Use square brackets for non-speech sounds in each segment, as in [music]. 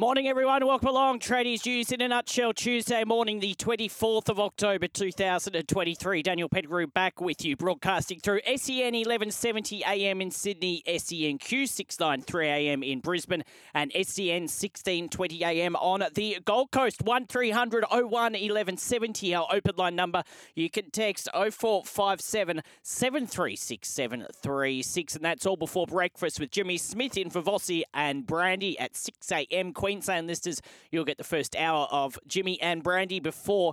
Morning, everyone. Welcome along. Tradies News in a nutshell. Tuesday morning, the 24th of October, 2023. Daniel Pettigrew back with you, broadcasting through SEN 1170 AM in Sydney, SENQ 693 AM in Brisbane, and SEN 1620 AM on the Gold Coast. 1300 01 1170, our open line number. You can text 0457 736 736, and that's all before breakfast with Jimmy Smith in for Vossi and Brandy at 6 AM. Queensland listeners, you'll get the first hour of Jimmy and Brandy before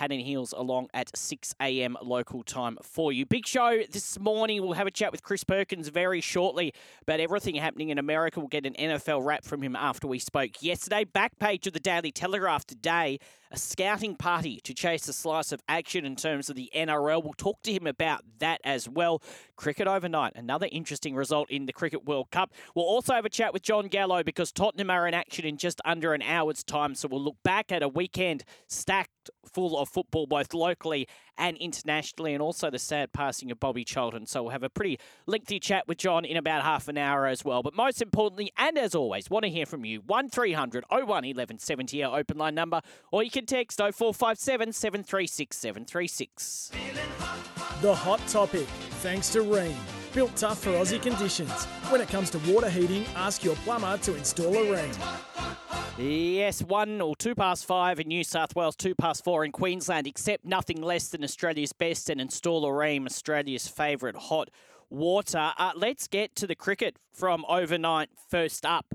And Heels along at 6 a.m. local time for you. Big show this morning. We'll have a chat with Chris Perkins very shortly about everything happening in America. We'll get an NFL wrap from him after we spoke yesterday. Back page of the Daily Telegraph today a scouting party to chase a slice of action in terms of the NRL. We'll talk to him about that as well. Cricket overnight, another interesting result in the Cricket World Cup. We'll also have a chat with Jon Gallo because Tottenham are in action in just under an hour's time. So we'll look back at a weekend stacked full of football, both locally and internationally, and also the sad passing of Bobby Charlton. So we'll have a pretty lengthy chat with John in about half an hour as well. But most importantly, and as always, want to hear from you. 1300 01 1170, our open line number, or you can text 0457 736 736. The hot topic, thanks to Rheem. Built tough for Aussie conditions. When it comes to water heating, ask your plumber to install a Rheem. Yes, one or two past five in New South Wales, two past four in Queensland, except nothing less than Australia's best and install a Rheem, Australia's favourite hot water. Uh, let's get to the cricket from overnight first up.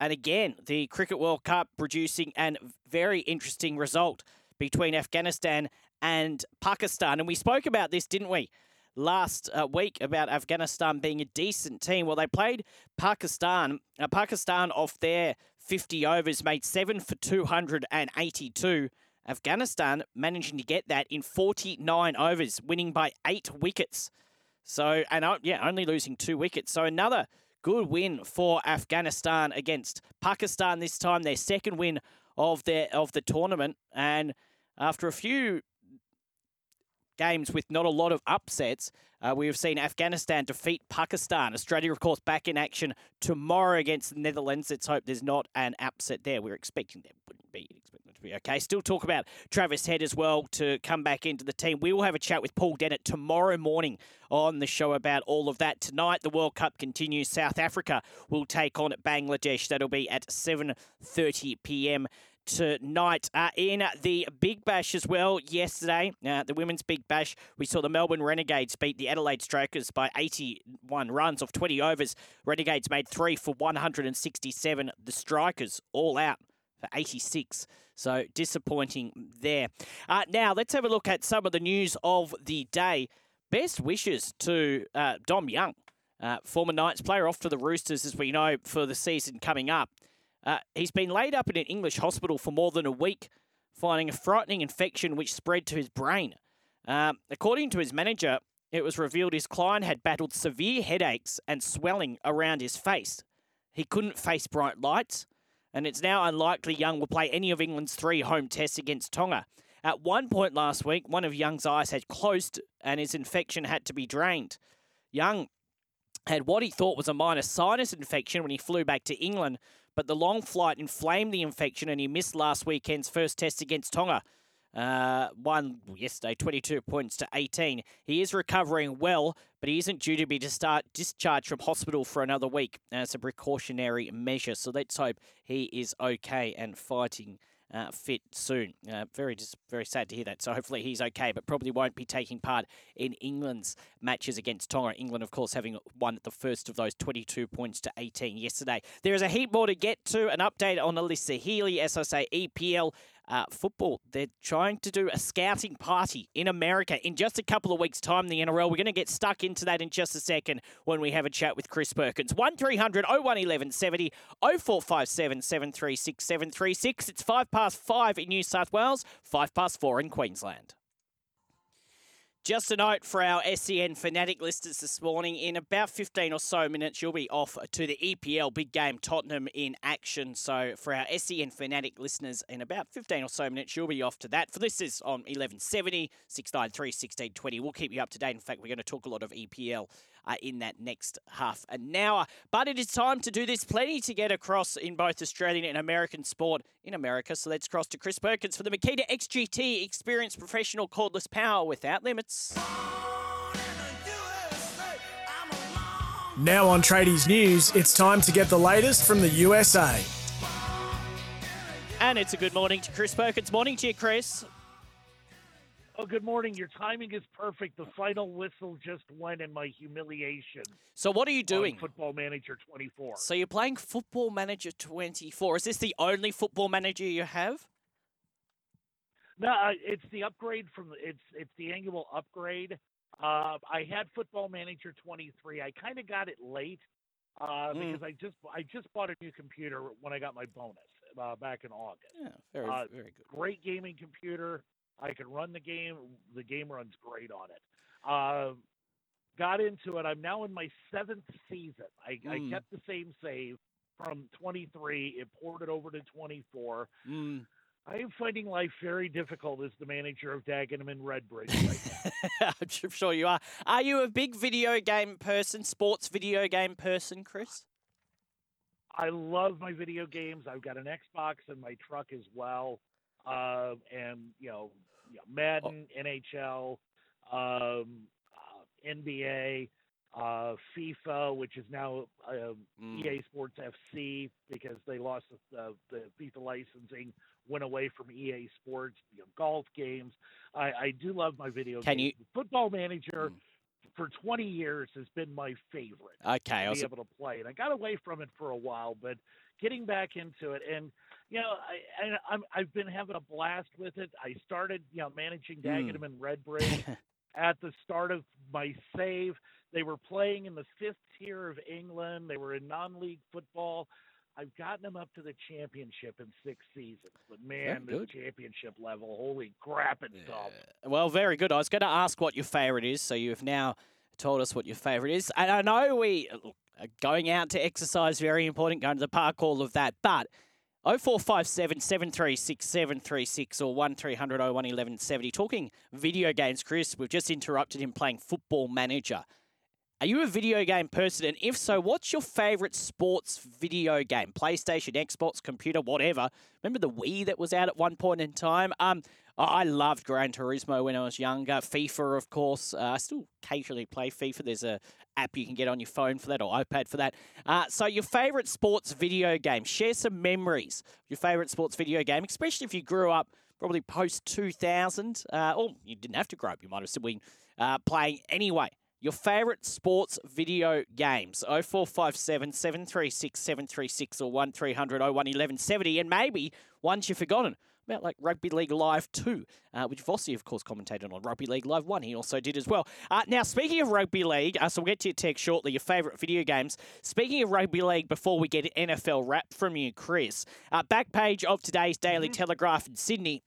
And again, the Cricket World Cup producing a very interesting result between Afghanistan and Pakistan. And we spoke about this, didn't we? Last uh, week about Afghanistan being a decent team. Well, they played Pakistan. Uh, Pakistan off their 50 overs, made seven for 282. Afghanistan managing to get that in 49 overs, winning by eight wickets. So, and uh, yeah, only losing two wickets. So, another good win for Afghanistan against Pakistan this time, their second win of their of the tournament. And after a few games with not a lot of upsets. Uh, we have seen Afghanistan defeat Pakistan. Australia, of course, back in action tomorrow against the Netherlands. Let's hope there's not an upset there. We're expecting there wouldn't be. Expecting to be okay. Still talk about Travis Head as well to come back into the team. We will have a chat with Paul Dennett tomorrow morning on the show about all of that. Tonight, the World Cup continues. South Africa will take on Bangladesh. That'll be at 7:30 p.m tonight. Uh, in the Big Bash as well, yesterday, uh, the Women's Big Bash, we saw the Melbourne Renegades beat the Adelaide Strikers by 81 runs off 20 overs. Renegades made three for 167. The Strikers all out for 86. So disappointing there. Uh, now, let's have a look at some of the news of the day. Best wishes to uh, Dom Young, uh, former Knights player, off to the Roosters, as we know, for the season coming up. Uh, he's been laid up in an English hospital for more than a week, finding a frightening infection which spread to his brain. Uh, according to his manager, it was revealed his client had battled severe headaches and swelling around his face. He couldn't face bright lights, and it's now unlikely Young will play any of England's three home tests against Tonga. At one point last week, one of Young's eyes had closed and his infection had to be drained. Young had what he thought was a minor sinus infection when he flew back to England, but the long flight inflamed the infection and he missed last weekend's first test against Tonga. Uh, won yesterday, 22 points to 18. He is recovering well, but he isn't due to be to start discharged from hospital for another week as a precautionary measure. So let's hope he is okay and fighting uh, fit soon. Uh, very just very sad to hear that. So hopefully he's okay, but probably won't be taking part in England's matches against Tonga. England, of course, having won the first of those 22 points to 18 yesterday. There is a heap more to get to. An update on Alyssa Healy, as I say, EPL uh, football. They're trying to do a scouting party in America in just a couple of weeks' time. The NRL. We're going to get stuck into that in just a second when we have a chat with Chris Perkins. One 01 70 0457 736 736. It's five past five in New South Wales, five past four in Queensland. Just a note for our SEN fanatic listeners this morning. In about 15 or so minutes, you'll be off to the EPL big game Tottenham in action. So, for our SEN fanatic listeners, in about 15 or so minutes, you'll be off to that. For this is on 1170, 693, 1620. We'll keep you up to date. In fact, we're going to talk a lot of EPL uh, in that next half an hour. But it is time to do this. Plenty to get across in both Australian and American sport in America. So let's cross to Chris Perkins for the Makita XGT Experience Professional Cordless Power without limits. Now on Tradies News, it's time to get the latest from the USA. And it's a good morning to Chris Perkins. Morning to you, Chris. Oh, good morning. Your timing is perfect. The final whistle just went in my humiliation. So, what are you doing? Football Manager 24. So, you're playing Football Manager 24. Is this the only Football Manager you have? No, uh, it's the upgrade from it's it's the annual upgrade. Uh, I had Football Manager 23. I kind of got it late uh, mm. because I just I just bought a new computer when I got my bonus uh, back in August. Yeah, very uh, very good. Great gaming computer. I can run the game. The game runs great on it. Uh, got into it. I'm now in my seventh season. I, mm. I kept the same save from 23. It ported over to 24. Mm. I am finding life very difficult as the manager of Dagenham and Redbridge right now. [laughs] I'm sure you are. Are you a big video game person, sports video game person, Chris? I love my video games. I've got an Xbox in my truck as well uh, and you know, you know Madden, oh. NHL, um, uh, NBA, uh, FIFA, which is now uh, mm. EA Sports FC because they lost the, the FIFA licensing, went away from EA Sports. You know, golf games. I, I do love my video Can games. You... Football Manager. Mm. For 20 years has been my favorite. Okay, to was... be able to play, and I got away from it for a while, but getting back into it, and you know, I, I, have been having a blast with it. I started, you know, managing hmm. Dagenham mm. and Redbridge [laughs] at the start of my save. They were playing in the fifth tier of England. They were in non-league football. I've gotten them up to the championship in six seasons, but man, the championship level, holy crap, it's yeah. tough. Well, very good. I was going to ask what your favourite is, so you've now told us what your favourite is. And I know we are going out to exercise very important, going to the park, all of that, but 0457 736 736 or 1300 01 1170. Talking video games, Chris, we've just interrupted him playing Football Manager. Are you a video game person? And if so, what's your favourite sports video game? PlayStation, Xbox, computer, whatever. Remember the Wii that was out at one point in time? Um, I loved Gran Turismo when I was younger. FIFA, of course. Uh, I still occasionally play FIFA. There's a app you can get on your phone for that or iPad for that. Uh, so your favourite sports video game. Share some memories. Your favourite sports video game, especially if you grew up probably post 2000. Uh, or you didn't have to grow up. You might have still been uh, playing anyway. Your favourite sports video games. 0457 736 736 or 1300 01 1170. And maybe ones you've forgotten about like Rugby League Live 2, uh, which Vossi, of course, commentated on. Rugby League Live 1, he also did as well. Uh, now, speaking of Rugby League, uh, so we'll get to your tech shortly, your favourite video games. Speaking of Rugby League, before we get an NFL wrap from you, Chris, uh, back page of today's Daily mm-hmm. Telegraph in Sydney,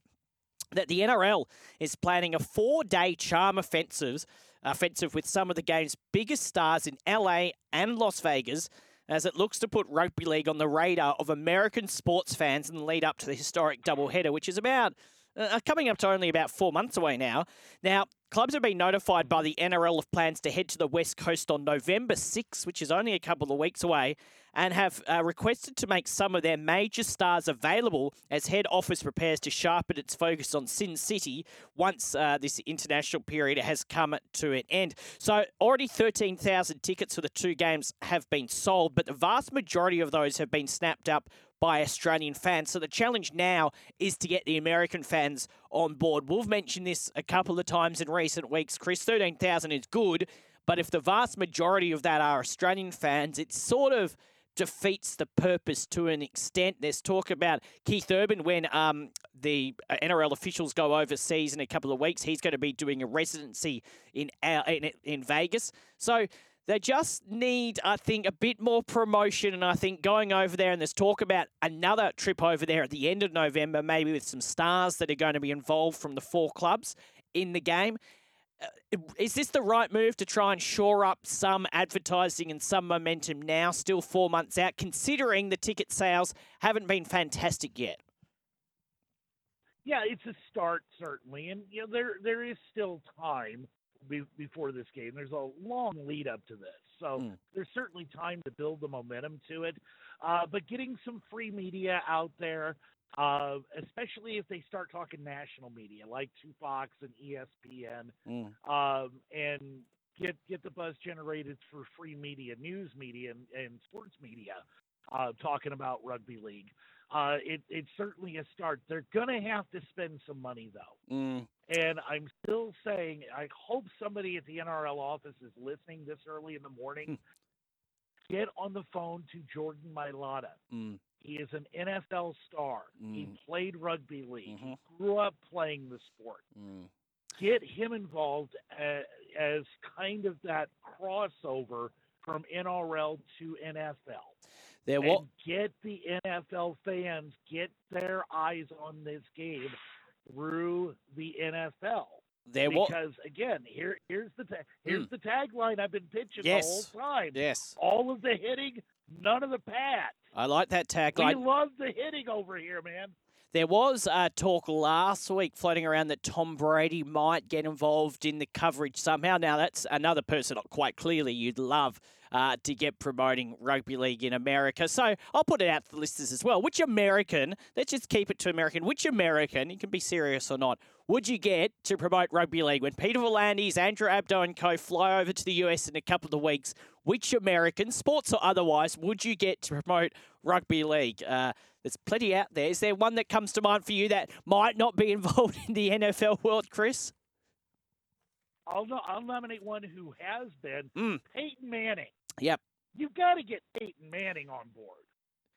that the NRL is planning a four-day charm offensive, offensive with some of the game's biggest stars in LA and Las Vegas – as it looks to put rugby league on the radar of American sports fans in the lead up to the historic doubleheader, which is about uh, coming up to only about four months away now. Now, clubs have been notified by the NRL of plans to head to the West Coast on November 6, which is only a couple of weeks away, and have uh, requested to make some of their major stars available as head office prepares to sharpen its focus on Sin City once uh, this international period has come to an end. So, already 13,000 tickets for the two games have been sold, but the vast majority of those have been snapped up by Australian fans. So the challenge now is to get the American fans on board. We've mentioned this a couple of times in recent weeks. Chris, 13,000 is good, but if the vast majority of that are Australian fans, it's sort of defeats the purpose to an extent. There's talk about Keith Urban when um, the uh, NRL officials go overseas in a couple of weeks. He's going to be doing a residency in, in, in Vegas. So they just need, I think, a bit more promotion. And I think going over there, and there's talk about another trip over there at the end of November, maybe with some stars that are going to be involved from the four clubs in the game. Uh, is this the right move to try and shore up some advertising and some momentum now, still four months out, considering the ticket sales haven't been fantastic yet? Yeah, it's a start certainly, and you know there there is still time be, before this game. There's a long lead up to this, so Mm. there's certainly time to build the momentum to it. Uh, but getting some free media out there, uh, especially if they start talking national media like Two Fox and ESPN, Mm. um, and get get the buzz generated for free media, news media, and, and sports media uh, talking about rugby league. Uh, it, it's certainly a start. They're going to have to spend some money though, Mm. and I'm still saying I hope somebody at the NRL office is listening this early in the morning. Get on the phone to Jordan Mailata. Mm. He is an NFL star. He Mm. played rugby league. Mhm. He grew up playing the sport Mm. get him involved a- as kind of that crossover from NRL to NFL. There And get the NFL fans get their eyes on this game through the NFL. There? Because again, here here's the ta- here's Mm. the tagline I've been pitching Yes. the whole time. Yes, All of the hitting, none of the pat. I like that We tagline. love the hitting over here, man. There was uh, talk last week floating around that Tom Brady might get involved in the coverage somehow. Now, that's another person quite clearly you'd love uh, to get promoting rugby league in America. So I'll put it out to the listeners as well. Which American, let's just keep it to American, which American, you can be serious or not, would you get to promote rugby league when Peter V'landys, Andrew Abdo, and co fly over to the US in a couple of weeks? Which American, sports or otherwise, would you get to promote rugby league? Uh, there's plenty out there. Is there one that comes to mind for you that might not be [laughs] involved in the NFL world, Chris? I'll I'll nominate one who has been Mm. Peyton Manning. Yep. You've got to get Peyton Manning on board.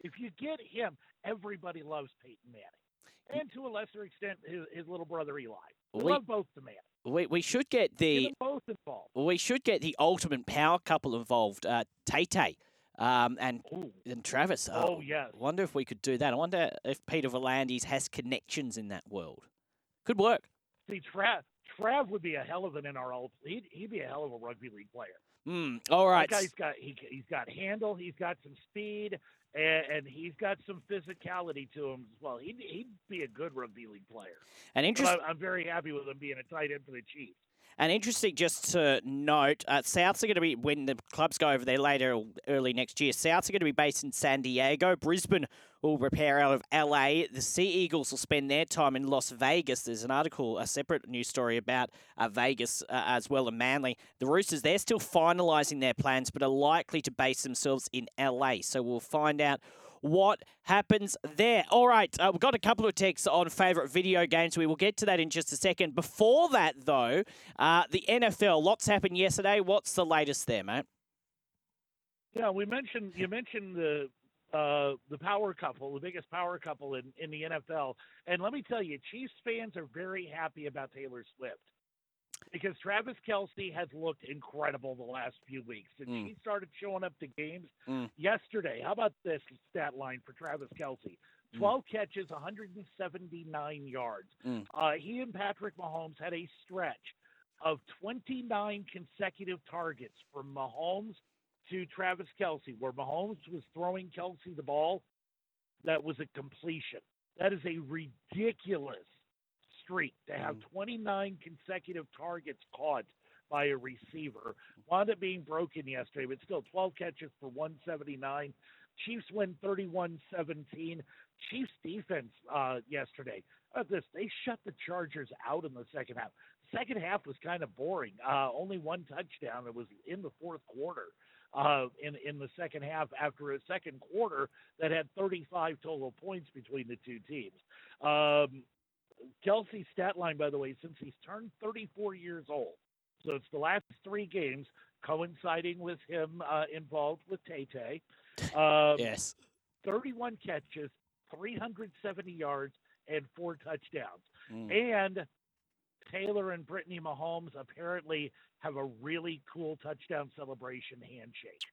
If you get him, everybody loves Peyton Manning, and to a lesser extent, his, his little brother Eli. We, We- love both the man. We, we should get the both involved. we should get the ultimate power couple involved, uh, Tay Tay um, and Ooh. and Travis. Oh, yeah. Wonder if we could do that. I wonder if Peter V'landys has connections in that world. Could work. See, Trav, Trav would be a hell of an NRL. He'd, he'd be a hell of a rugby league player. Hmm. All right. That guy's got he, he's got handle, he's got some speed, and, and he's got some physicality to him as well. He'd, he'd be a good rugby league player. An But interest, I, I'm very happy with him being a tight end for the Chiefs. And interesting, just to note, uh, Souths are going to be when the clubs go over there later, early next year. Souths are going to be based in San Diego. Brisbane will repair out of LA. The Sea Eagles will spend their time in Las Vegas. There's an article, a separate news story about uh, Vegas uh, as well, and Manly. The Roosters they're still finalising their plans, but are likely to base themselves in LA. So we'll find out what happens there. All right, uh, we've got a couple of texts on favourite video games. We will get to that in just a second. Before that, though, uh, the NFL, lots happened yesterday. What's the latest there, mate? Yeah, we mentioned you mentioned the uh, the power couple, the biggest power couple in, in the NFL, and let me tell you, Chiefs fans are very happy about Taylor Swift because Travis Kelce has looked incredible the last few weeks. Since Mm. he started showing up to games Mm. yesterday, how about this stat line for Travis Kelce? Mm. 12 catches, 179 yards. Mm. Uh, he and Patrick Mahomes had a stretch of 29 consecutive targets from Mahomes to Travis Kelce, where Mahomes was throwing Kelce the ball. That was a completion. That is a ridiculous streak to have 29 consecutive targets caught by a receiver. Wound up being broken yesterday, but still 12 catches for 179. Chiefs win 31 17. Chiefs defense uh, yesterday. Uh, this they shut the Chargers out in the second half. Second half was kind of boring. Uh, only one touchdown. It was in the fourth quarter. Uh, in in the second half, after a second quarter that had 35 total points between the two teams. Um, Kelce's stat line, by the way, since he's turned 34 years old, so it's the last three games coinciding with him uh, involved with Tay Tay. Um, Yes. 31 catches, 370 yards, and four touchdowns. Mm. And Taylor and Brittany Mahomes apparently have a really cool touchdown celebration handshake.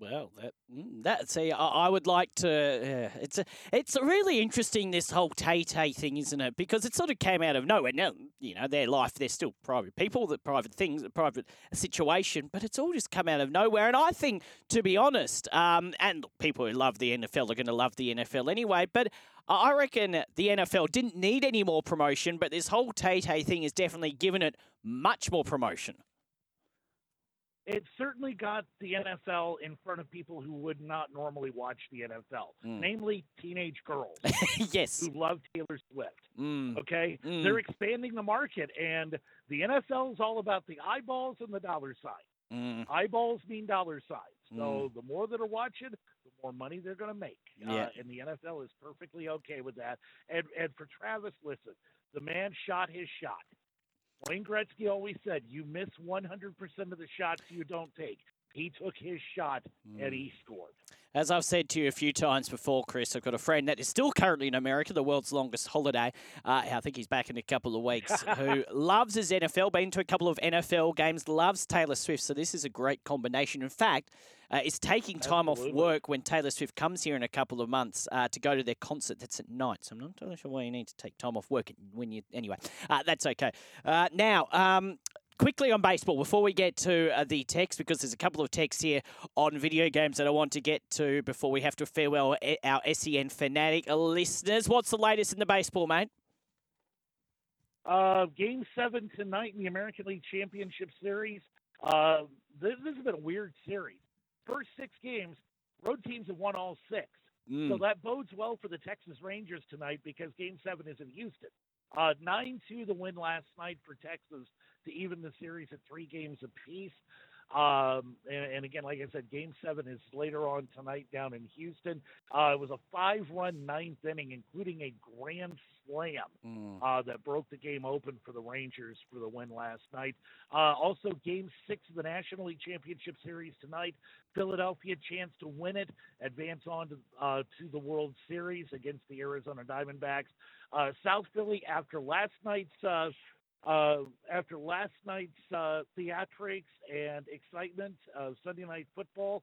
Well, that mm, that see, I, I would like to. Yeah, it's a, it's a really interesting this whole Tay Tay thing, isn't it? Because it sort of came out of nowhere. Now you know, their life, they're still private people, the private things, a private situation, but it's all just come out of nowhere. And I think, to be honest, um, and look, people who love the NFL are going to love the NFL anyway, but I reckon the NFL didn't need any more promotion, but this whole Tay Tay thing has definitely given it much more promotion it certainly got the NFL in front of people who would not normally watch the NFL, mm. namely teenage girls. [laughs] yes. Who love Taylor Swift. Mm. Okay? Mm. They're expanding the market, and the NFL is all about the eyeballs and the dollar sign. Mm. Eyeballs mean dollar signs. So Mm. the more that are watching, the more money they're going to make. Yeah. Uh, and the NFL is perfectly okay with that. And, and for Travis, listen, the man shot his shot. Wayne Gretzky always said, "You miss 100% of the shots you don't take." He took his shot and he mm. scored. As I've said to you a few times before, Chris, I've got a friend that is still currently in America, the world's longest holiday. Uh, I think he's back in a couple of weeks. [laughs] who loves his NFL, been to a couple of NFL games, loves Taylor Swift. So this is a great combination. In fact, uh, is taking time Absolutely. off work when Taylor Swift comes here in a couple of months uh, to go to their concert. That's at night. So I'm not totally sure why you need to take time off work when you. Anyway, uh, that's okay. Uh, now. Um, quickly on baseball before we get to uh, the text because there's a couple of texts here on video games that I want to get to before we have to farewell e- our SEN fanatic listeners. What's the latest in the baseball, mate? Uh, game seven tonight in the American League Championship Series. Uh, this, this has been a weird series. First six games, road teams have won all six. Mm. So that bodes well for the Texas Rangers tonight because Game Seven is in Houston. Uh, Nine two the win last night for Texas to even the series at three games apiece. Um, and, and again, like I said, Game Seven is later on tonight down in Houston. Uh, it was a five-run ninth inning, including a grand slam Mm. uh, that broke the game open for the Rangers for the win last night. Uh, also, Game Six of the National League Championship Series tonight. Philadelphia chance to win it, advance on to, uh, to the World Series against the Arizona Diamondbacks. Uh, South Philly, after last night's uh, after last night's uh, theatrics and excitement of Sunday Night Football,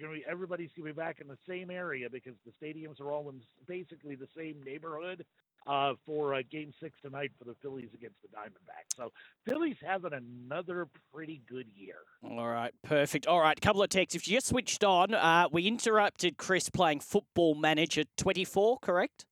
gonna be, everybody's going to be back in the same area because the stadiums are all in basically the same neighborhood uh, for uh, Game Six tonight for the Phillies against the Diamondbacks. So Phillies having another pretty good year. All right, perfect. All right, couple of texts. If you just switched on, uh, we interrupted Chris playing Football Manager 24, correct?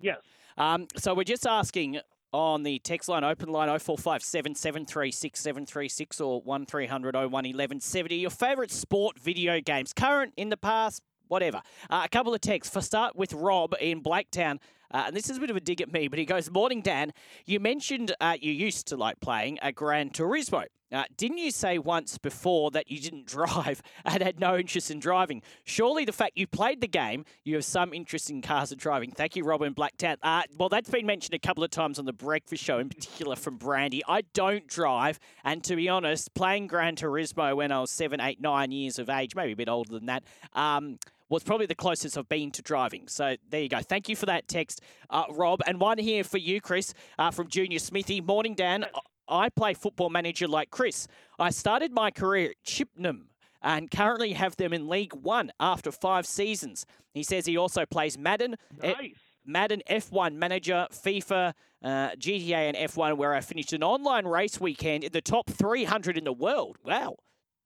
Yes. Um, so we're just asking on the text line, open line 0457 736 736 or 1300 01 1170, your favourite sport video games, current, in the past, whatever. Uh, a couple of texts. For start with Rob in Blacktown. Uh, and this is a bit of a dig at me, but he goes, Morning, Dan. You mentioned uh, you used to like playing a Gran Turismo. Uh, didn't you say once before that you didn't [laughs] drive and had no interest in driving? Surely the fact you played the game, you have some interest in cars and driving. Thank you, Robin Blacktown. Uh, well, that's been mentioned a couple of times on the breakfast show, in particular from Brandy. I don't drive, and to be honest, playing Gran Turismo when I was seven, eight, nine years of age, maybe a bit older than that, um, was probably the closest I've been to driving. So there you go. Thank you for that text, uh, Rob. And one here for you, Chris, uh, from Junior Smithy. Morning, Dan. I play football manager like Chris. I started my career at Chippenham and currently have them in League One after five seasons. He says he also plays Madden, eh, Nice. Madden F1 Manager, FIFA, uh, GTA, and F1, where I finished an online race weekend in the top 300 in the world. Wow.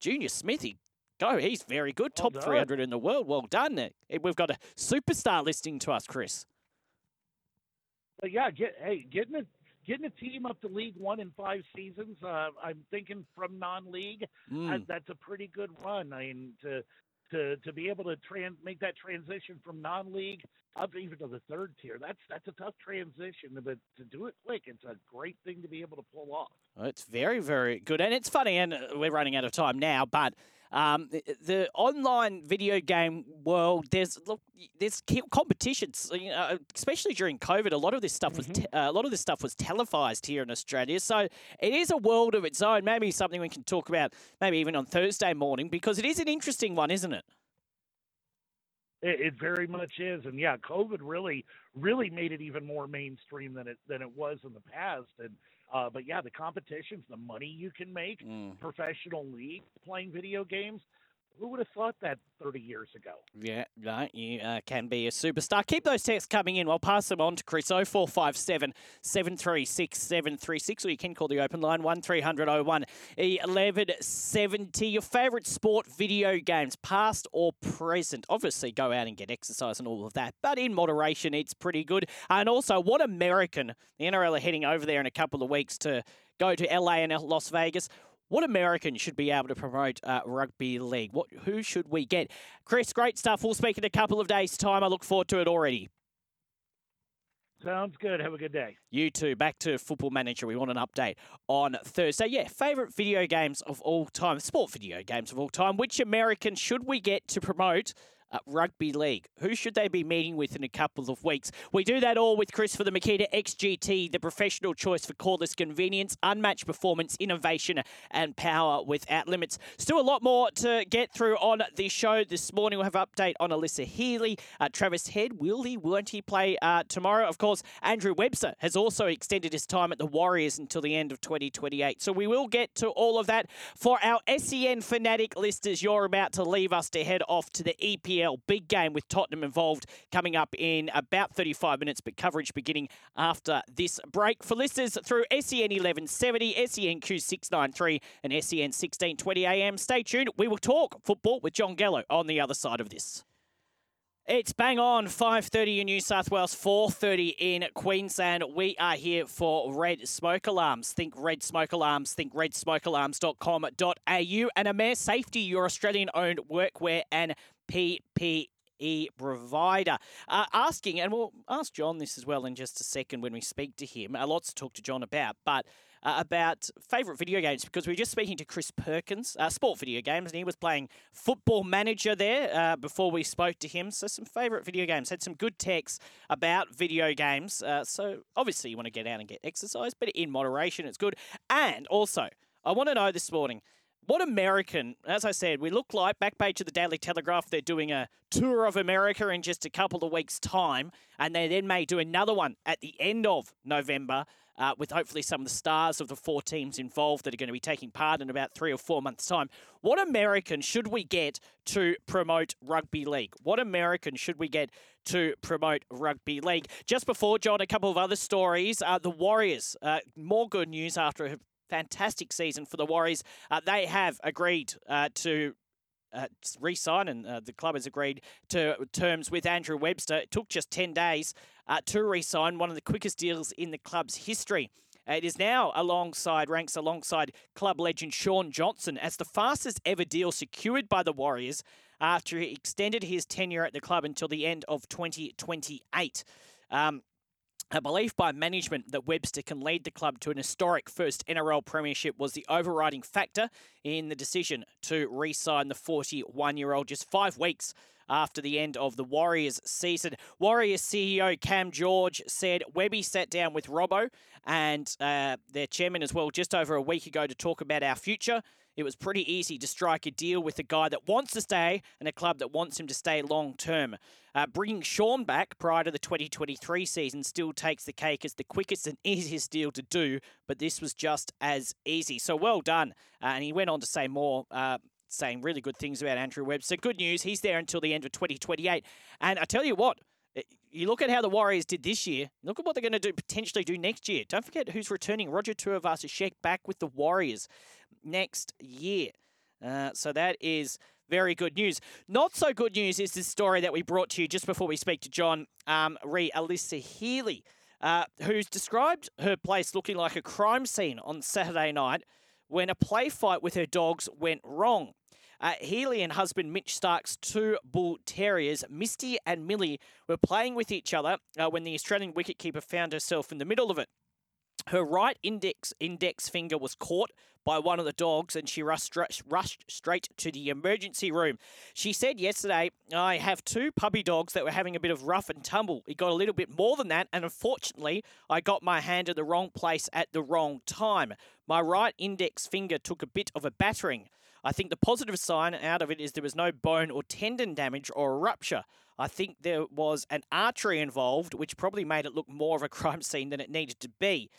Junior Smithy, go. He's very good. Well top done. 300 in the world. Well done. We've got a superstar listening to us, Chris. But yeah, get hey, getting a getting a team up to League One in five seasons. Uh, I'm thinking from non-league, Mm. that, that's a pretty good run. I mean, to to to be able to trans make that transition from non-league up even to the third tier, that's that's a tough transition. But to do it quick, it's a great thing to be able to pull off. Well, It's very, very good. And it's funny, and uh, we're running out of time now, but um, the, the online video game world, there's look, there's competitions, you know, especially during COVID. A lot of this stuff was te- uh, a lot of this stuff was televised here in Australia, so it is a world of its own. Maybe something we can talk about, maybe even on Thursday morning, because it is an interesting one, isn't it? It, it very much is, and yeah, COVID really, really made it even more mainstream than it than it was in the past. And uh, but yeah, the competitions, the money you can make, Mm. professional league playing video games. Who would have thought that 30 years ago? Yeah, no, you uh, can be a superstar. Keep those texts coming in. I'll pass them on to Chris 0457 736 736, or you can call the open line 1300 01 1170. Your favourite sport video games, past or present? Obviously, go out and get exercise and all of that, but in moderation, it's pretty good. And also, what American, the NRL are heading over there in a couple of weeks to go to LA and Las Vegas. What American should be able to promote uh, rugby league? What who should we get? Chris, great stuff. We'll speak in a couple of days' time. I look forward to it already. Sounds good. Have a good day. You too. Back to Football Manager. We want an update on Thursday. Yeah, favourite video games of all time, sport video games of all time. Which American should we get to promote uh, rugby league. Who should they be meeting with in a couple of weeks? We do that all with Chris for the Makita XGT, the professional choice for cordless convenience, unmatched performance, innovation, and power without limits. Still a lot more to get through on the show this morning. We'll have an update on Alyssa Healy, uh, Travis Head. Will he, won't he play uh, tomorrow? Of course, Andrew Webster has also extended his time at the Warriors until the end of 2028. So we will get to all of that. For our SEN fanatic listers, you're about to leave us to head off to the EPL Big game with Tottenham involved coming up in about 35 minutes, but coverage beginning after this break. For listeners through SEN 1170, SENQ 693, and SEN 1620 AM, stay tuned. We will talk football with Jon Gallo on the other side of this. It's bang on 5:30 in New South Wales, 4:30 in Queensland. We are here for Red Smoke Alarms. Think Red Smoke Alarms. Think redsmokealarms.com.au and Amair Safety, your Australian-owned workwear and PPE provider. Uh, asking, and we'll ask John this as well in just a second when we speak to him. Uh, lot to talk to John about, but uh, about favourite video games because we were just speaking to Chris Perkins, uh, sport video games, and he was playing Football Manager there uh, before we spoke to him. So, some favourite video games. Had some good texts about video games. Uh, so, obviously, you want to get out and get exercise, but in moderation, it's good. And also, I want to know this morning what American, as I said, we look like back page of the Daily Telegraph. They're doing a tour of America in just a couple of weeks' time, and they then may do another one at the end of November. Uh, with hopefully some of the stars of the four teams involved that are going to be taking part in about three or four months' time. What American should we get to promote rugby league? What American should we get to promote rugby league? Just before, John, a couple of other stories. Uh, the Warriors, uh, more good news after fantastic season for the Warriors. Uh, they have agreed uh, to uh, re-sign, and uh, the club has agreed to terms with Andrew Webster. It took just 10 days uh, to re-sign, one of the quickest deals in the club's history. It is now alongside, ranks alongside club legend Shaun Johnson as the fastest ever deal secured by the Warriors after he extended his tenure at the club until the end of 2028. Um, a belief by management that Webster can lead the club to an historic first NRL premiership was the overriding factor in the decision to re sign the 41 year old just five weeks after the end of the Warriors season. Warriors CEO Cam George said Webby sat down with Robbo and uh, their chairman as well just over a week ago to talk about our future. It was pretty easy to strike a deal with a guy that wants to stay and a club that wants him to stay long term. Uh, bringing Shaun back prior to the 2023 season still takes the cake as the quickest and [laughs] easiest deal to do, but this was just as easy. So well done. Uh, and he went on to say more. Uh, saying really good things about Andrew Webster. Good news, he's there until the end of 2028. And I tell you what, you look at how the Warriors did this year. Look at what they're going to do potentially do next year. Don't forget who's returning. Roger Tuivasa-Sheck back with the Warriors next year. Uh, so that is very good news. Not so good news is this story that we brought to you just before we speak to John um, re Alyssa Healy, uh, who's described her place looking like a crime scene on Saturday night when a play fight with her dogs went wrong. Uh, Healy and husband Mitch Stark's two bull terriers, Misty and Millie, were playing with each other uh, when the Australian wicketkeeper found herself in the middle of it. Her right index index finger was caught by one of the dogs and she rushed, rushed straight to the emergency room. She said yesterday, I have two puppy dogs that were having a bit of rough and tumble. It got a little bit more than that, and unfortunately, I got my hand in the wrong place at the wrong time. My right index finger took a bit of a battering. I think the positive sign out of it is there was no bone or tendon damage or rupture. I think there was an artery involved, which probably made it look more of a [laughs] crime scene than it needed to be.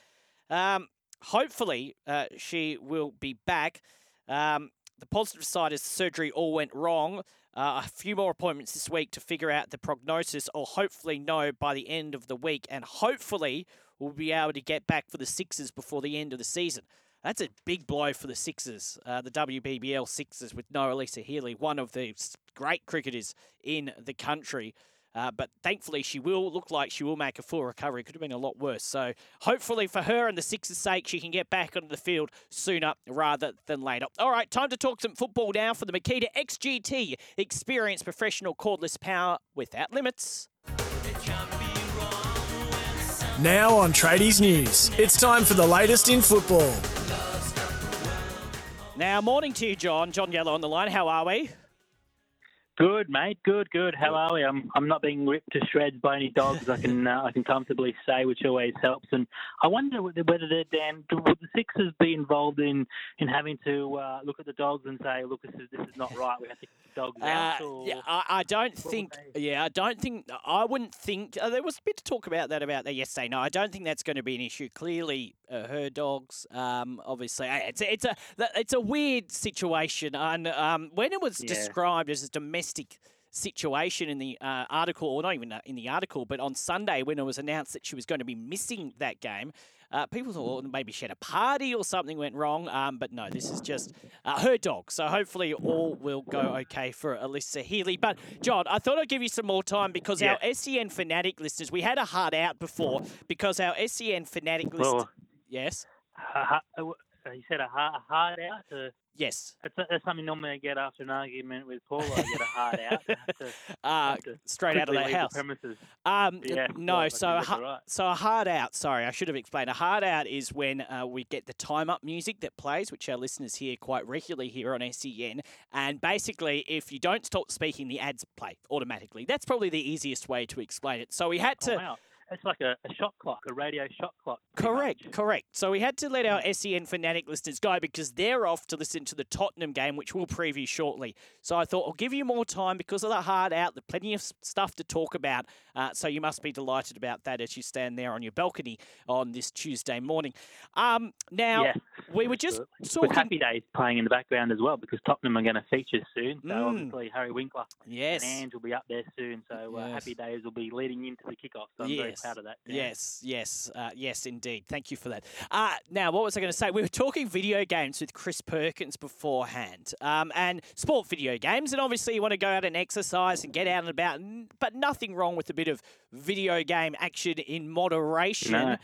Um, hopefully, uh, she will be back. Um, the positive side is surgery all went wrong. Uh, a few more appointments this week to figure out the prognosis, or hopefully know by the end of the week, and hopefully we'll be able to get back for the Sixers before the end of the season. That's a big blow for the Sixers, uh, the WBBL Sixers, with no Alyssa Healy, one of the great cricketers in the country. Uh, but thankfully, she will look like she will make a full recovery. It Could have been a lot worse. So hopefully, for her and the Sixers' sake, she can get back onto the field sooner rather than later. All right, time to talk some football now for the Makita XGT. Experience professional cordless power without limits. Now on Tradies News, it's time for the latest in football. Now, morning to you, John. Jon Gallo on the line. How are we? Good, mate. Good, good. How are we? I'm I'm not being ripped to shreds by any dogs. I can uh, I can comfortably say, which always helps. And I wonder whether whether Dan would the Sixers be involved in in having to uh, look at the dogs and say, look, this is this is not right. We have to kick the dogs out. Uh, Or... yeah, I, I don't think. Yeah, I don't think. I wouldn't think. Uh, there was a bit to talk about that about that yesterday. No, I don't think that's going to be an issue. Clearly, uh, her dogs. Um, obviously, it's a, it's a it's a weird situation. And um, when it was Yeah. described as a domestic situation in the uh, article, or not even uh, in the article, but on Sunday when it was announced that she was going to be missing that game. Uh, people thought well, maybe she had a party or something went wrong, um, but no, this is just uh, her dog. So hopefully all will go okay for Alyssa Healy. But John, I thought I'd give you some more time because Yeah. our SEN fanatic listeners, we had a hard out before because our SEN fanatic listeners. Well, Yes, ha- you said a hard, a hard out. Uh, yes. that's, that's something normally I get after an argument with Paul. I get a hard out. To- Uh, [laughs] to straight out of that house. premises. Um, Yeah, [laughs] no, well, so a, right. so a hard out. Sorry, I should have explained. A hard out is when uh, we get the time up music that plays, which our listeners hear quite regularly here on SEN. And basically, if you don't stop speaking, the ads play automatically. That's probably the easiest way to explain it. So we had to. Oh, wow. It's like a, a shot clock, a radio shot clock. Correct, correct. So we had to let our SEN fanatic listeners go because they're off to listen to the Tottenham game, which we'll preview shortly. So I thought I'll give you more time because of the hard out, there's plenty of stuff to talk about. Uh, so you must be delighted about that as you stand there on your balcony on this Tuesday morning. Um, now Yeah. we were just With talking. Happy Days playing in the background as well because Tottenham are going to feature soon. So Mm. obviously Harry Winkler Yes. and Ange will be up there soon. So uh, Yes. Happy Days will be leading into the kickoff. So very Yes. proud of that. Dan. Yes, yes, uh, yes, indeed. Thank you for that. Uh, now, what was I going to say? We were talking video games with Chris Perkins beforehand, um, and sport video games. And obviously, you want to go out and exercise and get out and about, but nothing wrong with a bit of video game action in moderation. No.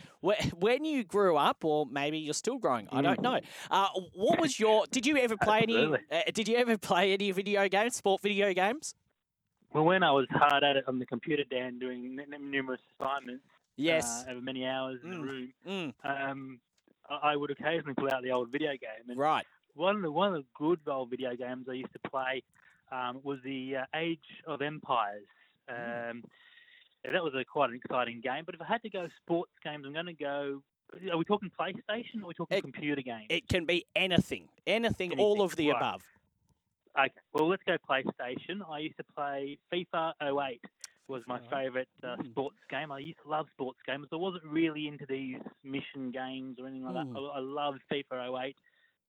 When you grew up, or maybe you're still growing, I don't know. Uh, what was your? Did you ever play any? Uh, did you ever play any video games, sport video games? Well, when I was hard at it on the computer, Dan, doing n- numerous assignments Yes. uh, over many hours in Mm. the room, Mm, um, I I would occasionally pull out the old video game. And right. one of the one of the good old video games I used to play um, was the uh, Age of Empires. Um, that was a quite an exciting game. But if I had to go sports games, I'm going to go. Are we talking PlayStation or are we talking It- computer games? It can be anything, anything, all of the right. above. Okay, well, let's go PlayStation. I used to play FIFA 08. Was my favourite uh, Mm. sports game. I used to love sports games. I wasn't really into these mission games or anything like Mm. that. I, I loved FIFA 08.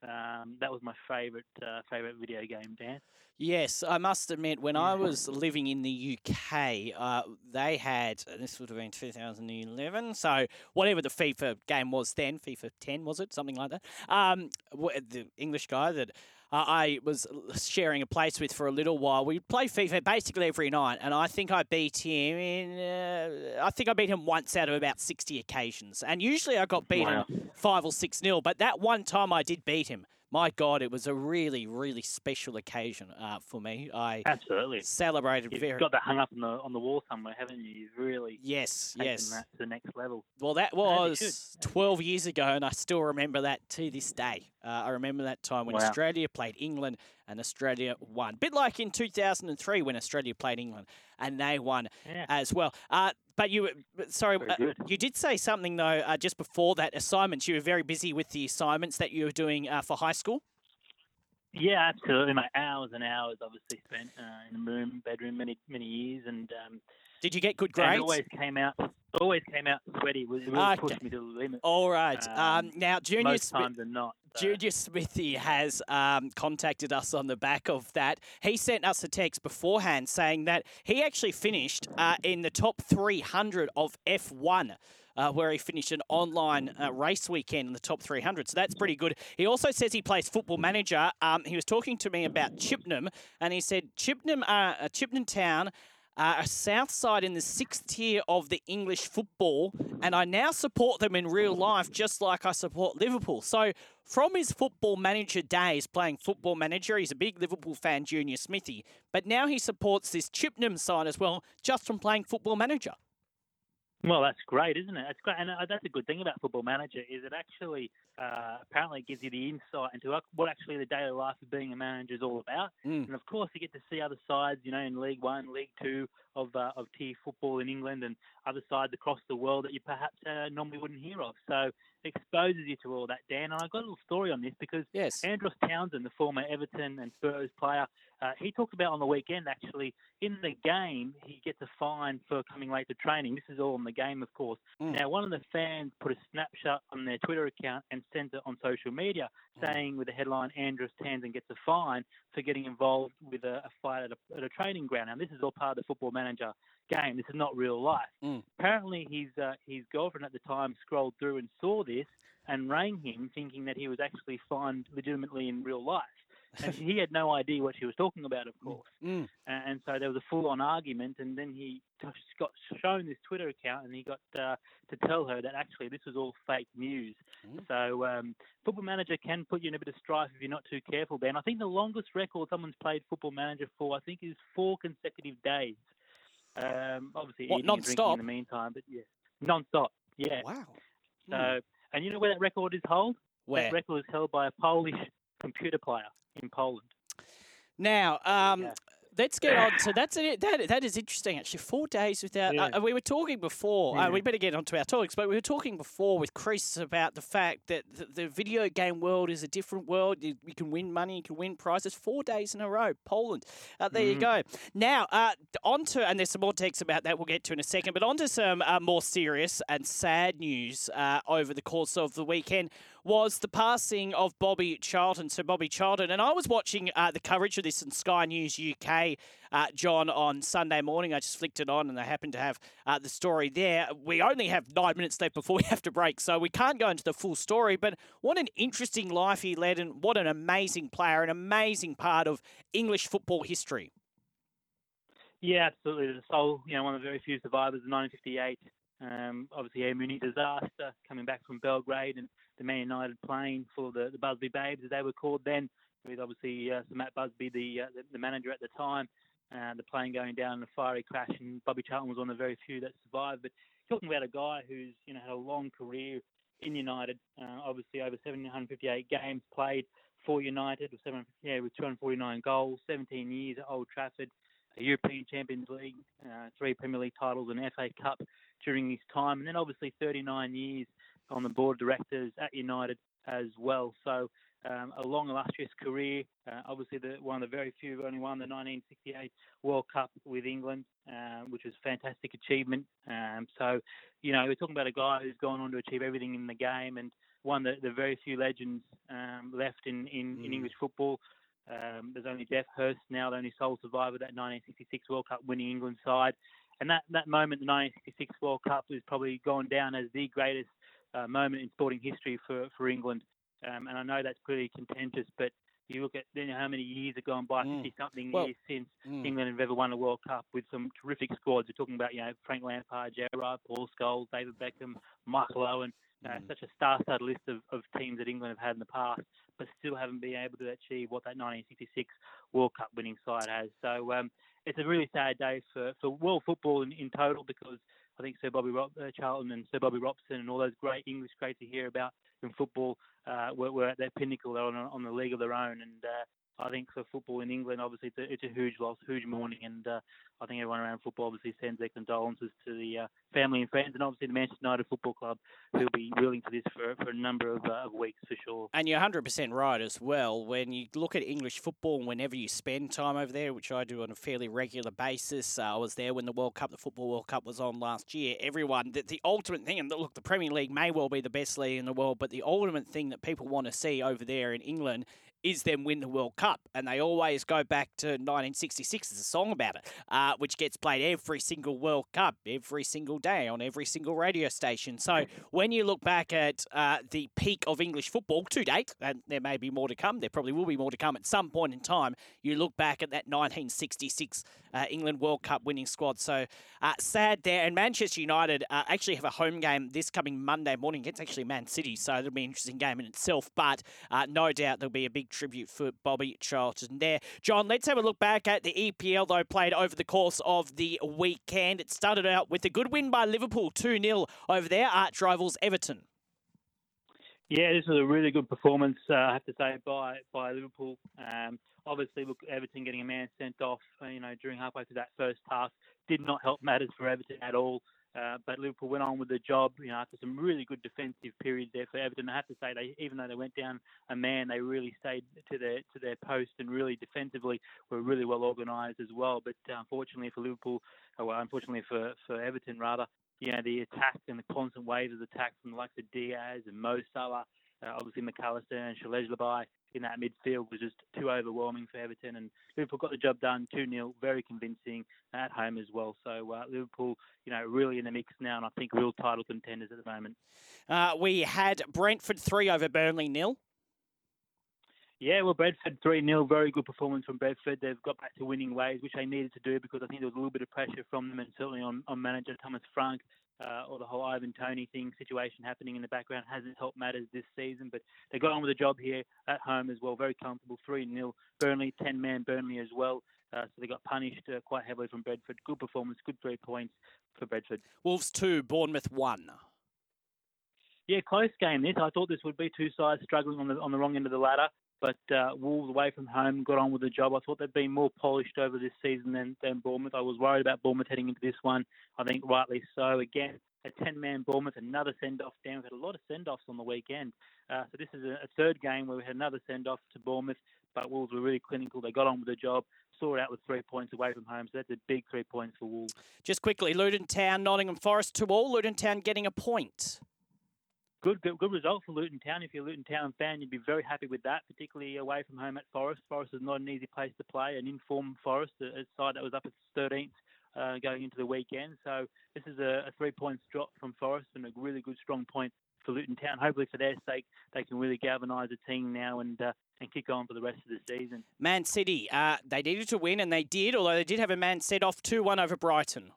Um, that was my favourite uh, favourite video game, Dan. Yes, I must admit, when I was living in the UK, uh, they had, this would have been 2011, so whatever the FIFA game was then, FIFA 10 was it, something like that. Um, the English guy that uh, I was sharing a place with for a little while, we'd play FIFA basically every night, and I think I beat him in, uh, I think I beat him once out of about 60 occasions, and usually I got beaten Wow. five or six nil. But that one time I did beat him. My God, it was a really, really special occasion uh, for me. I Absolutely. celebrated You've very. got that hung up on the on the wall somewhere, haven't you? You've really yes, taken yes. that to the next level. Well, that was 12 years ago, and I still remember that to this day. Uh, I remember that time when Wow. Australia played England and Australia won. Bit like in 2003 when Australia played England and they won Yeah. as well. Uh, but you, sorry, uh, you did say something though uh, just before that assignments. You were very busy with the assignments that you were doing uh, for high school. Yeah, absolutely. My hours and hours, obviously, spent uh, in the room, bedroom, many many years, and um, Did you get good it grades? always came out. Always came out sweaty. It really Okay. pushed me to the limit. All right. Um, Um, now, Junior most Smith. times than not. so- Junior Smithy has um, contacted us on the back of that. He sent us a text beforehand saying that he actually finished uh, in the top 300 of F1. Uh, where he finished an online uh, race weekend in the top 300. So that's pretty good. He also says he plays football manager. Um, he was talking to me about Chippenham, and he said Chippenham, uh, uh, Chippenham Town uh, a south side in the sixth tier of the English football, and I now support them in real life just like I support Liverpool. So, from his football manager days playing football manager, he's a big Liverpool fan, Junior Smithy, but now he supports this Chippenham side as well just from playing football manager. Well, that's great, isn't it? That's great, and uh, that's a good thing about Football Manager is it actually uh, apparently gives you the insight into what- what actually the daily life of being a manager is all about. Mm. And of course, you get to see other sides, you know, in League One, League Two of uh, of tier football in England, and other sides across the world that you perhaps uh, normally wouldn't hear of. So it exposes you to all that, Dan. And I've got a little story on this because Yes. Andros Townsend, the former Everton and Spurs player, uh, he talked about on the weekend actually in the game he gets a fine for coming late to training. This is all in the game, of course. Mm. Now, one of the fans put a snapshot on their Twitter account and sent it on social media, Mm. saying with the headline "Andros Townsend gets a fine for getting involved with a, a fight at a, at a training ground." Now, this is all part of the Football Manager game. This is not real life. Mm. Apparently, his uh, his girlfriend at the time scrolled through and saw this and rang him, thinking that he was actually fined legitimately in real life. And he had no idea what she was talking about, of course. Mm. And, and so there was a full-on argument, and then he got shown this Twitter account, and he got uh, to tell her that actually this was all fake news. Mm. So um, Football Manager can put you in a bit of strife if you're not too careful. Ben, I think the longest record someone's played Football Manager for, I think, is four consecutive days. Um, obviously, What, eating and drinking non-stop? in the meantime, but yeah, non-stop. Yeah. Wow. So, Mm. and you know where that record is held? Where? That record is held by a Polish computer player in Poland. Now, um, Yeah. Let's get on. So that's it. That that is interesting. Actually, four days without. Yeah. Uh, we were talking before. Uh, we better get on to our topics, but we were talking before with Chris about the fact that the, the video game world is a different world. You, you can win money, you can win prizes. Four days in a row, Poland. Uh, there you Mhm. go. Now, uh, on to and there's some more texts about that. We'll get to in a second. But on to some uh, more serious and sad news uh, over the course of the weekend was the passing of Bobby Charlton. So Bobby Charlton, and I was watching uh, the coverage of this in Sky News UK, uh, Jon, on Sunday morning. I just flicked it on, and I happened to have uh, the story there. We only have nine minutes left before [laughs] we have to break, so we can't go into the full story. But what an interesting life he led, and what an amazing player, an amazing part of English football history. Yeah, absolutely. The sole, you know, one of the very few survivors of 1958. Um, obviously, Air Muni disaster coming back from Belgrade and the Man United plane for the, the Busby Babes, as they were called then, with obviously uh, Sir Matt Busby, the, uh, the manager at the time. Uh, the plane going down in a fiery crash, and Bobby Charlton was one of the very few that survived. But talking about a guy who's you know had a long career in United, uh, obviously over 758 games played for United, with 7, yeah, with 249 goals, 17 years at Old Trafford, a European Champions League, uh, three Premier League titles, and FA Cup during his time, and then obviously 39 years on the board of directors at United as well. So um, a long, illustrious career. Uh, obviously, the, one of the very few who only won the 1968 World Cup with England, um, which was a fantastic achievement. Um, so, you know, we're talking about a guy who's gone on to achieve everything in the game and one of the, the very few legends um, left in, in, in Mm. English football. Um, there's only Geoff Hurst now, the only sole survivor of that 1966 World Cup winning England side. And that, that moment, the 1966 World Cup, is probably gone down as the greatest uh, moment in sporting history for, for England. Um, and I know that's pretty contentious, but you look at then how many years have gone by, Mm. 50 something Well, years since Mm. England have ever won a World Cup with some terrific squads. We're talking about, you know, Frank Lampard, Gerrard, Paul Scholes, David Beckham, Michael Owen, uh, Mm. such a star-studded list of, of teams that England have had in the past, but still haven't been able to achieve what that 1966 World Cup winning side has. So um, it's a really sad day for, for world football in, in total because I think Sir Bobby Rob, uh, Charlton and Sir Bobby Robson and all those great English greats you hear about in football uh, were, were at their pinnacle. They're on, on the league of their own, and uh, I think for football in England, obviously it's a, it's a huge loss, huge mourning, and uh, I think everyone around football obviously sends their condolences to the uh, family and friends, and obviously the Manchester United Football Club, who'll be willing for this for, for a number of, uh, weeks for sure. And you're 100% right as well. When you look at English football, whenever you spend time over there, which I do on a fairly regular basis, uh, I was there when the World Cup, the Football World Cup, was on last year. Everyone, the, the ultimate thing, and look, the Premier League may well be the best league in the world, but the ultimate thing that people want to see over there in England is them win the World Cup. And they always go back to 1966. There's a song about it, uh, which gets played every single World Cup, every single day on every single radio station. So when you look back at uh, the peak of English football to date, and there may be more to come, there probably will be more to come at some point in time, you look back at that 1966 uh, England World Cup winning squad. So uh, sad there. And Manchester United uh, actually have a home game this coming Monday morning. It's actually Man City, so it'll be an interesting game in itself. But uh, no doubt there'll be a big tribute for Bobby Charlton there. Jon, let's have a look back at the EPL, though, played over the course of the weekend. It started out with a good win by Liverpool, 2 0 over their arch rivals Everton. Yeah, this was a really good performance, uh, I have to say, by by Liverpool. Um, obviously, look, Everton getting a man sent off, uh, you know, during halfway through that first half did not help matters for Everton at all. Uh, but Liverpool went on with the job, you know, after some really good defensive periods there for Everton. I have to say, they even though they went down a man, they really stayed to their to their post and really defensively were really well organised as well. But uh, unfortunately for Liverpool, uh, well, unfortunately for for Everton rather, you know, the attack and the constant waves of attack from the likes of Diaz and Mo Salah, uh, obviously Mac Allister and Szoboszlai in that midfield was just too overwhelming for Everton. And Liverpool got the job done 2 0, very convincing at home as well. So uh, Liverpool, you know, really in the mix now, and I think real title contenders at the moment. Uh, we had Brentford 3 over Burnley nil. Yeah, well, Brentford 3 0, very good performance from Brentford. They've got back to winning ways, which they needed to do because I think there was a little bit of pressure from them and certainly on, on manager Thomas Frank uh, or the whole Ivan Toney thing situation happening in the background hasn't helped matters this season. But they got on with the job here at home as well, very comfortable, 3 0. Burnley, 10 man Burnley as well. Uh, so they got punished uh, quite heavily from Brentford. Good performance, good three points for Brentford. Wolves 2, Bournemouth 1. Yeah, close game this. I thought this would be two sides struggling on the on the wrong end of the ladder. But uh, Wolves away from home got on with the job. I thought they'd been more polished over this season than, than Bournemouth. I was worried about Bournemouth heading into this one. I think rightly so. Again, a 10-man Bournemouth, another send-off down. We've had a lot of send-offs on the weekend. Uh, so this is a, a, third game where we had another send-off to Bournemouth, but Wolves were really clinical. They got on with the job, saw it out with three points away from home. So that's a big three points for Wolves. Just quickly, Luton Town, Nottingham Forest, to all. Luton Town getting a point good, good, good result for Luton Town. If you're a Luton Town fan, you'd be very happy with that, particularly away from home at Forest. Forest is not an easy place to play. An informed Forest, a, a side that was up at 13th uh, going into the weekend. So this is a, a three points drop from Forest and a really good, strong point for Luton Town. Hopefully, for their sake, they can really galvanise the team now and uh, and kick on for the rest of the season. Man City, uh, they needed to win, and they did. Although they did have a man set off two one over Brighton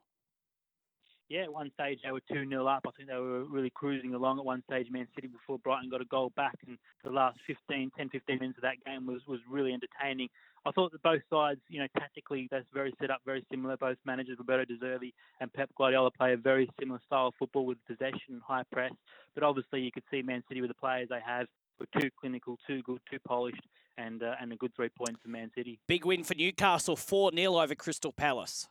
yeah, at one stage they were 2 0 up. I think they were really cruising along at one stage, Man City, before Brighton got a goal back. And the last 15, 10, 15 minutes of that game was, was really entertaining. I thought that both sides, you know, tactically, that's very set up, very similar. Both managers, Roberto De Zerbi and Pep Guardiola, play a very similar style of football with possession and high press. But obviously, you could see Man City with the players they have were too clinical, too good, too polished, and uh, and a good three points for Man City. Big win for Newcastle, 4 0 over Crystal Palace.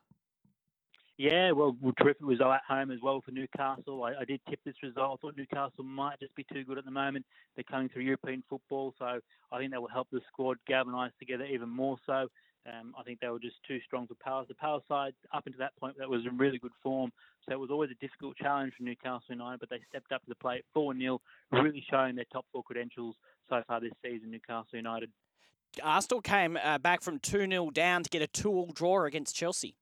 Yeah, well, well, terrific result at home as well for Newcastle. I, I, did tip this result. I thought Newcastle might just be too good at the moment. They're coming through European football, so I think that will help the squad galvanise together even more so. Um, I think they were just too strong for Palace. The Palace side, up until that point, that was in really good form. So it was always a difficult challenge for Newcastle United, but they stepped up to the plate 4 0, really showing their top four credentials so far this season, Newcastle United. Arsenal came uh, back from 2 0 down to get a 2 all draw against Chelsea.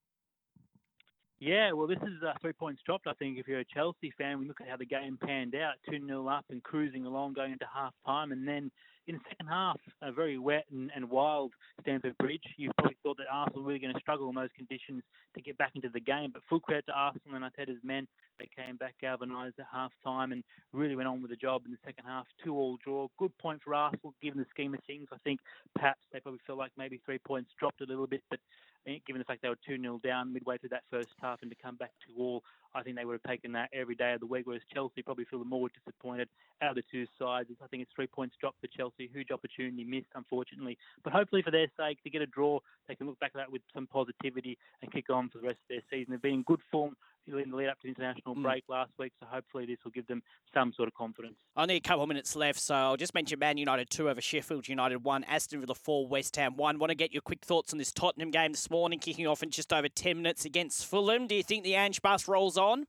Yeah, well, this is uh, three points dropped. I think if you're a Chelsea fan, we look at how the game panned out, 2 0 up and cruising along going into half time. And then in the second half, a very wet and, and wild Stamford Bridge. You probably thought that Arsenal were really going to struggle in those conditions to get back into the game. But full credit to Arsenal and Arteta's men. They came back galvanised at half time and really went on with the job in the second half. Two all draw. Good point for Arsenal given the scheme of things. I think perhaps they probably felt like maybe three points dropped a little bit, but eh, given the fact they were 2 0 down midway through that first half and to come back to all, I think they would have taken that every day of the week, whereas Chelsea probably feel more disappointed out of the two sides. I think it's three points dropped for Chelsea. Huge opportunity missed, unfortunately. But hopefully, for their sake, to get a draw, they can look back at that with some positivity and kick on for the rest of their season. They've been in good form in the lead up to the international Mm. break last week, so hopefully this will give them some sort of confidence. Only a couple of minutes left, so I'll just mention Man United 2 over Sheffield United 1, Aston Villa 4, West Ham 1. Want to get your quick thoughts on this Tottenham game this morning, kicking off in just over 10 minutes against Fulham. Do you think the Ange bus rolls on?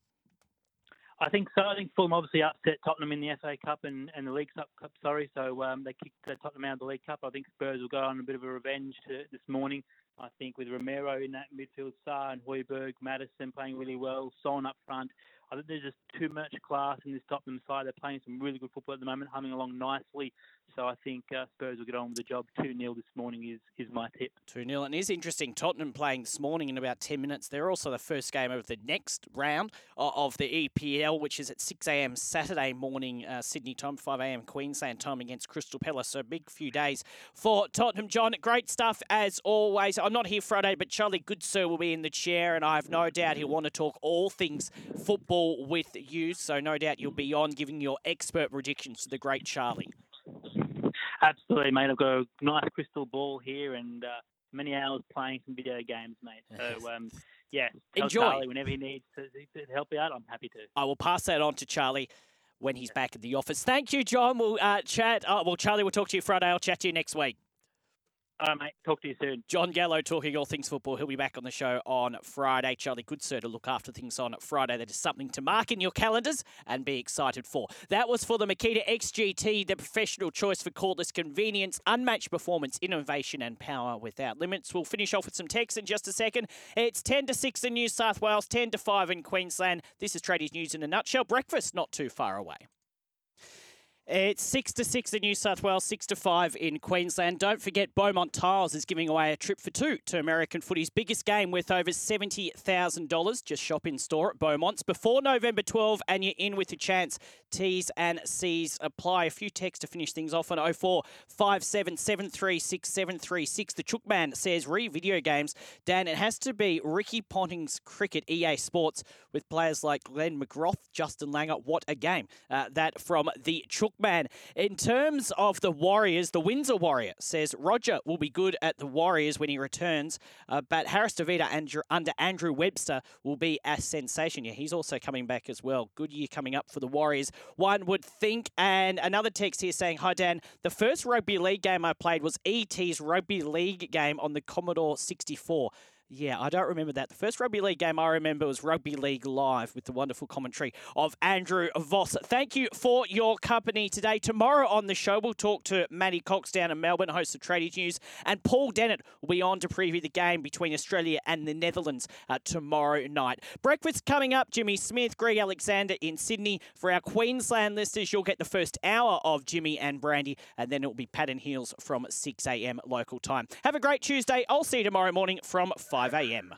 I think so. I think Fulham obviously upset Tottenham in the FA Cup and, and the League Cup, Cup, sorry. So um, they kicked uh, Tottenham out of the League Cup. I think Spurs will go on a bit of a revenge to, this morning. I think with Romero in that midfield, Sarr and Højbjerg, Maddison playing really well, Son up front. I think there's just too much class in this Tottenham side. They're playing some really good football at the moment, humming along nicely. So I think uh, Spurs will get on with the job. 2 0 this morning is, is my tip. 2 0. And it is interesting. Tottenham playing this morning in about 10 minutes. They're also the first game of the next round of the EPL, which is at 6 a.m. Saturday morning, uh, Sydney time, 5 a.m. Queensland time against Crystal Palace. So, big few days for Tottenham. Jon, great stuff as always. I'm not here Friday, but Charlie Goodsir will be in the chair, and I have no doubt he'll want to talk all things football with you. So, no doubt you'll be on giving your expert predictions to the great Charlie. Absolutely, mate. I've got a nice crystal ball here and uh, many hours playing some video games, mate. So, um, yeah, Enjoy. Charlie whenever he needs to, to help you out. I'm happy to. I will pass that on to Charlie when he's back at the office. Thank you, Jon. We'll uh, chat. Uh, well, Charlie, we'll talk to you Friday. I'll chat to you next week. All right, mate. Talk to you soon. Jon Gallo talking all things football. He'll be back on the show on Friday. Charlie Goodsir to look after things on Friday. That is something to mark in your calendars and be excited for. That was for the Makita XGT, the professional choice for cordless convenience, unmatched performance, innovation, and power without limits. We'll finish off with some text in just a second. It's 10 to 6 in New South Wales, 10 to 5 in Queensland. This is Tradies News in a nutshell. Breakfast not too far away. It's six to six in New South Wales, six to five in Queensland. Don't forget, Beaumont Tiles is giving away a trip for two to American footy's biggest game worth over seventy thousand dollars. Just shop in store at Beaumont's before November 12, and you're in with a chance. T's and C's apply. A few texts to finish things off on 04 57 736 736. The Chookman says re video games. Dan, it has to be Ricky Ponting's cricket EA Sports with players like Glenn McGrath, Justin Langer. What a game! Uh, that from the Chookman. In terms of the Warriors, the Windsor Warrior says Roger will be good at the Warriors when he returns, uh, but Harris Davida Andrew, under Andrew Webster will be a sensation. Yeah, he's also coming back as well. Good year coming up for the Warriors, one would think. And another text here saying, Hi Dan, the first rugby league game I played was ET's rugby league game on the Commodore 64. Yeah, I don't remember that. The first rugby league game I remember was Rugby League Live with the wonderful commentary of Andrew Voss. Thank you for your company today. Tomorrow on the show, we'll talk to Matty Cox down in Melbourne, host of Tradies News, and Paul Dennett will be on to preview the game between Australia and the Netherlands uh, tomorrow night. Breakfast coming up. Jimmy Smith, Greg Alexander in Sydney. For our Queensland listeners, you'll get the first hour of Jimmy and Brandy, and then it will be Pat and Heels from 6 a.m. local time. Have a great Tuesday. I'll see you tomorrow morning from 5 a.m.